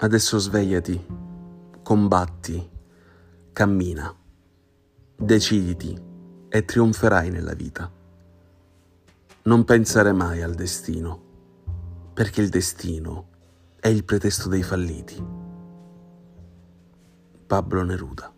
Adesso svegliati, combatti, cammina, deciditi e trionferai nella vita. Non pensare mai al destino, perché il destino è il pretesto dei falliti. Pablo Neruda